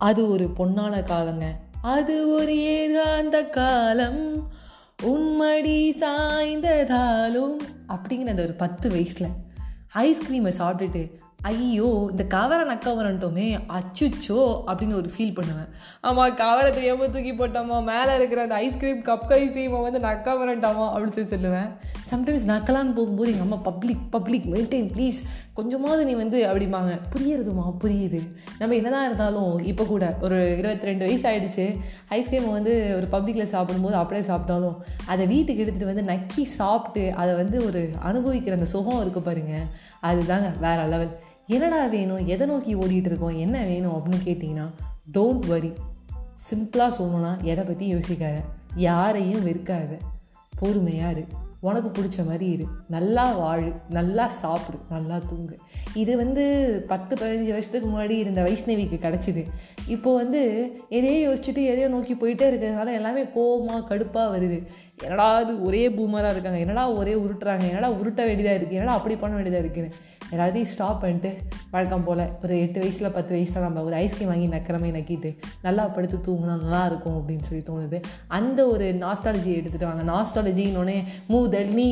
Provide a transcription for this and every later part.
அது ஒரு பொன்னான காலங்க. அது ஒரு ஏகாந்த காலம். உன்மடி சாய்ந்ததாலும் அப்படிங்கிற அந்த ஒரு பத்து வயசில் ஐஸ்கிரீமை சாப்பிட்டுட்டு ஐயோ இந்த கவரை நக்க வரட்டோமே அச்சுச்சோ அப்படின்னு ஒரு ஃபீல் பண்ணுவேன். ஆமாம் கவரை தெரியாமல் தூக்கி போட்டோமா மேலே இருக்கிற அந்த ஐஸ்கிரீம் கப் ஐஸ்கிரீமை வந்து நக்க வரட்டாமா அப்படின்னு சொல்லி சொல்லுவேன். சம்டைம்ஸ் நக்கலான்னு போகும்போது எங்கள் அம்மா பப்ளிக் பப்ளிக் மெயின்டைன் ப்ளீஸ் கொஞ்சமாவது நீ வந்து அப்படிம்பாங்க. புரியுறதுமா புரியுது. நம்ம என்னதான் இருந்தாலும் இப்போ கூட ஒரு இருபத்தி ரெண்டு வயசு ஆகிடுச்சு ஐஸ்கிரீமை வந்து ஒரு பப்ளிக்கில் சாப்பிடும்போது அப்படியே சாப்பிட்டாலும் அதை வீட்டுக்கு எடுத்துகிட்டு வந்து நக்கி சாப்பிட்டு அதை வந்து ஒரு அனுபவிக்கிற அந்த சுகம் இருக்குது பாருங்க. அதுதாங்க வேற லெவல் என்னடா வேணும்? எதை நோக்கி ஓடிட்டு இருக்கோம் என்ன வேணும் அப்படின்னு கேட்டிங்கன்னா டோன்ட் வரி சிம்பிளாக சொல்லணும்னா எதை பற்றி யோசிக்காத. யாரையும் வெறுக்காத. பொறுமையாக இரு. உனக்கு பிடிச்ச மாதிரி இரு. நல்லா வாழு. நல்லா சாப்பிடு. நல்லா தூங்கு. இது வந்து பத்து பதினஞ்சு வருஷத்துக்கு முன்னாடி இருந்த வைஷ்ணவிக்கு கிடச்சிது. இப்போ வந்து எதையோ யோசிச்சுட்டு எதையோ நோக்கி போயிட்டே இருக்கிறதுனால எல்லாமே கோபமாக கடுப்பாக வருது. என்னடா அது ஒரே பூமராக இருக்காங்க. என்னடா ஒரே உருட்டுறாங்க. என்னடா உருட்ட வேண்டியதாக இருக்குது என்னடா அப்படி பண்ண வேண்டியதாக இருக்குன்னு. எல்லாத்தையும் ஸ்டாப் பண்ணிட்டு வழக்கம் போல் ஒரு எட்டு வயசில் பத்து வயசில் நம்ம ஒரு ஐஸ்கிரீம் வாங்கி நக்கிறமே நக்கிட்டு நல்லா படுத்து தூங்கினா நல்லா இருக்கும் அப்படின்னு சொல்லி தோணுது. அந்த ஒரு நாஸ்டாலஜி எடுத்துகிட்டு வாங்க. நாஸ்டாலஜின்னொன்னே முதல் நீ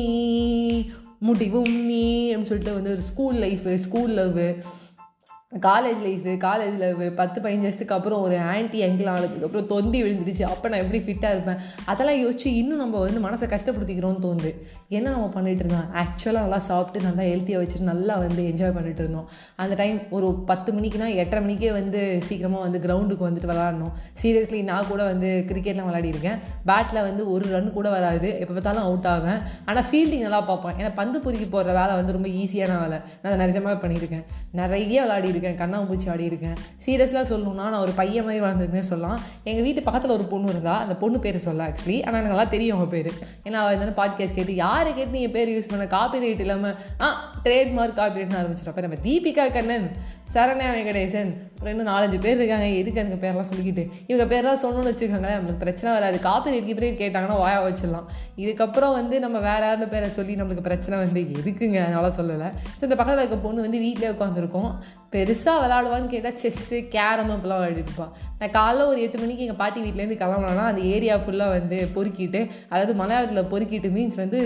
முடிவும் நீ அப்படின்னு சொல்லிட்டு வந்து ஒரு school life school love college life காலேஜில் பத்து பதினஞ்சு வருஷத்துக்கு அப்புறம் ஒரு ஆன்டி அங்கிள் ஆனதுக்கு அப்புறம் தொந்தி விழுந்துடுச்சு. அப்போ நான் எப்படி ஃபிட்டாக இருப்பேன்? அதெல்லாம் யோசிச்சு இன்னும் நம்ம வந்து மனசை கஷ்டப்படுத்திக்கிறோம்னு தோணுது. என்ன நம்ம பண்ணிட்டு இருந்தோம்? ஆக்சுவலாக நல்லா சாப்பிட்டு நல்லா ஹெல்த்தியாக வச்சுட்டு நல்லா வந்து என்ஜாய் பண்ணிட்டு இருந்தோம். அந்த டைம் ஒரு பத்து மணிக்குனா எட்டரை மணிக்கே வந்து சீக்கிரமாக வந்து கிரவுண்டுக்கு வந்துட்டு விளாடணும் சீரியஸ்லி நான் கூட வந்து கிரிக்கெட்லாம் விளையாடிருக்கேன். பேட்டில் வந்து ஒரு ரன் கூட வராது. எப்போ பார்த்தாலும் அவுட் ஆவேன். ஆனால் ஃபீல்டிங் நல்லா பார்ப்பேன். ஏன்னா பந்து பொறுக்கி போகிற வேலை வந்து ரொம்ப ஈஸியான வேலை நான் அதை நிஜமாக பண்ணியிருக்கேன். நிறைய விளையாடி ஆடியிருக்கேன் கண்ணாம்பூச்சி ஆடியிருக்கேன் சீரியஸாக சொல்லணும்னா நான் ஒரு பையன் மாதிரி வளர்ந்துருக்குன்னு சொல்லலாம். எங்கள் வீட்டு பக்கத்தில் ஒரு பொண்ணு இருந்தா அந்த பொண்ணு பேர் சொல்ல ஆக்சுவலி ஆனால் எனக்கு நல்லா தெரியும் அவங்க பேர். ஏன்னா அவள் இருந்தாலும் பாட்காஸ்ட் கேட்டு யாரை கேட்டு நீங்கள் பேர் யூஸ் பண்ண? காப்பி ரைட் இல்லாமல் ஆ ட்ரேட்மார்க் காப்பி ரைட்னு ஆரம்பிச்சிடும் நம்ம தீபிகா கண்ணன் சரண்யா வெங்கடேசன் அப்புறம் இன்னும் நாலஞ்சு பேர் இருக்காங்க. எதுக்கு அதுக்கு பேரெல்லாம் சொல்லிக்கிட்டு? இவங்க பேரெல்லாம் சொல்லணும்னு வச்சுக்கோங்களேன் நம்மளுக்கு பிரச்சனை வராது. காப்பி ரைட் கீப்பி ரைட் கேட்டாங்கன்னா வாயா வச்சிடலாம். இதுக்கப்புறம் வந்து நம்ம வேற யாருந்த பேரை சொல்லி நம்மளுக்கு பிரச்சனை வந்து எதுக்குங்க? அதனால சொல்லலை. ஸோ இந்த பக்கத்தில் இருக்க பொண்ணு வந்து வீட்டிலே உட்காந்துருக்கோம் பெருசாக விளாடுவான்னு கேட்டால் செஸ்ஸு கேரம் அப்படிலாம் விளையாடிட்டு நான் காலைல ஒரு எட்டு மணிக்கு எங்கள் பாட்டி வீட்டிலேருந்து கிளம்புனா அந்த ஏரியா ஃபுல்லாக வந்து பொறுக்கிட்டு அதாவது மலையாளத்தில் பொறுக்கிட்டு மீன்ஸ் வந்து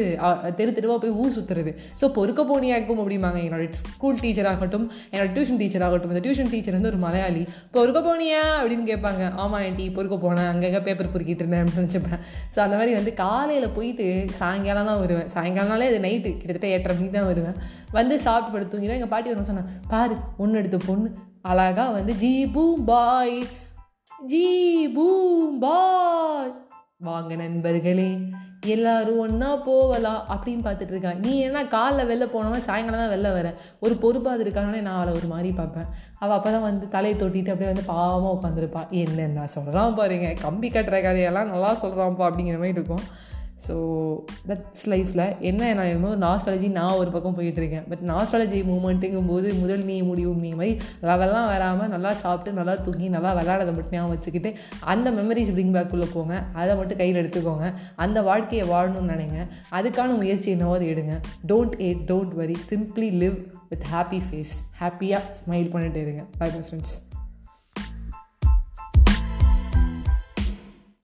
தெரு தெருவாக போய் ஊர் சுற்றுறது ஸோ பொறுக்க போனியாக்கும் அப்படிம்பாங்க. என்னோட ஸ்கூல் டீச்சர் ஆகட்டும் என்னோட டியூஷன் டீச்சர் ஆகட்டும் இந்த டியூஷன் டீச்சர் வந்து ஒரு மலையாளி. பொறுக்க போனியா? அப்படின்னு கேட்பாங்க. ஆமாம் ஆண்டி பொறுக்க போனேன். அங்கங்கே பேப்பர் பொறுக்கிட்டு இருந்தேன். அப்படின்னு நினச்சிப்பேன். ஸோ அந்த மாதிரி வந்து காலையில் போயிட்டு சாயங்காலம் தான் வருவேன். சாயங்காலம்னாலே அது நைட்டு கிட்டத்தட்ட எட்டரை மணிக்கு தான் வருவேன். வந்து சாப்பிட்டு படுத்து எங்கள் பாட்டி ஒன்று சொன்னாங்க பாரு ஒன்று எடுத்து பொண்ணு அழகா வந்து ஜி பூம் பாய் ஜி பூம் பாய் வாங்க நண்பர்களே எல்லாரும் ஒன்றா போகலாம் அப்படின்னு பார்த்துட்டு இருக்கா. நீ என்ன காலைல வெளில போனவன் சாயங்காலம் தான் வெளில வர. ஒரு பொறுப்பாக இருக்கானே நான் அவளை ஒரு மாதிரி பார்ப்பேன். அவள் அப்போ தான் வந்து தலையை தொட்டிட்டு அப்படியே வந்து பாவமாக உட்காந்துருப்பா என்னென்ன சொல்கிறான் பாருங்க கம்பி கட்டுற கதையெல்லாம் நல்லா சொல்கிறான்ப்பா அப்படிங்கிற மாதிரி இருக்கும். ஸோ தட்ஸ் லைஃப்பில் என்ன நான் என்னமோ நாஸ்டாலஜி நான் ஒரு பக்கம் போயிட்டு இருக்கேன் பட் நாஸ்டாலஜி மூமெண்ட்டுங்கும் போது முதல் நீ முடிவும் நீ மாதிரி லெவல்லாம் வராமல் நல்லா சாப்பிட்டு நல்லா தூங்கி நல்லா விளையாடதை மட்டும் ஞாபகம் வச்சுக்கிட்டு அந்த மெமரிஸ் பிரிங் பேக்குள்ளே போங்க. அதை மட்டும் கையில் எடுத்துக்கோங்க. அந்த வாழ்க்கையை வாழணும்னு நினைங்க. அதுக்கான முயற்சி என்னவாது எடுங்க. Don't eat don't worry simply live with happy face ஹாப்பியாக ஸ்மைல் பண்ணிட்டு இருங்க. By bye friends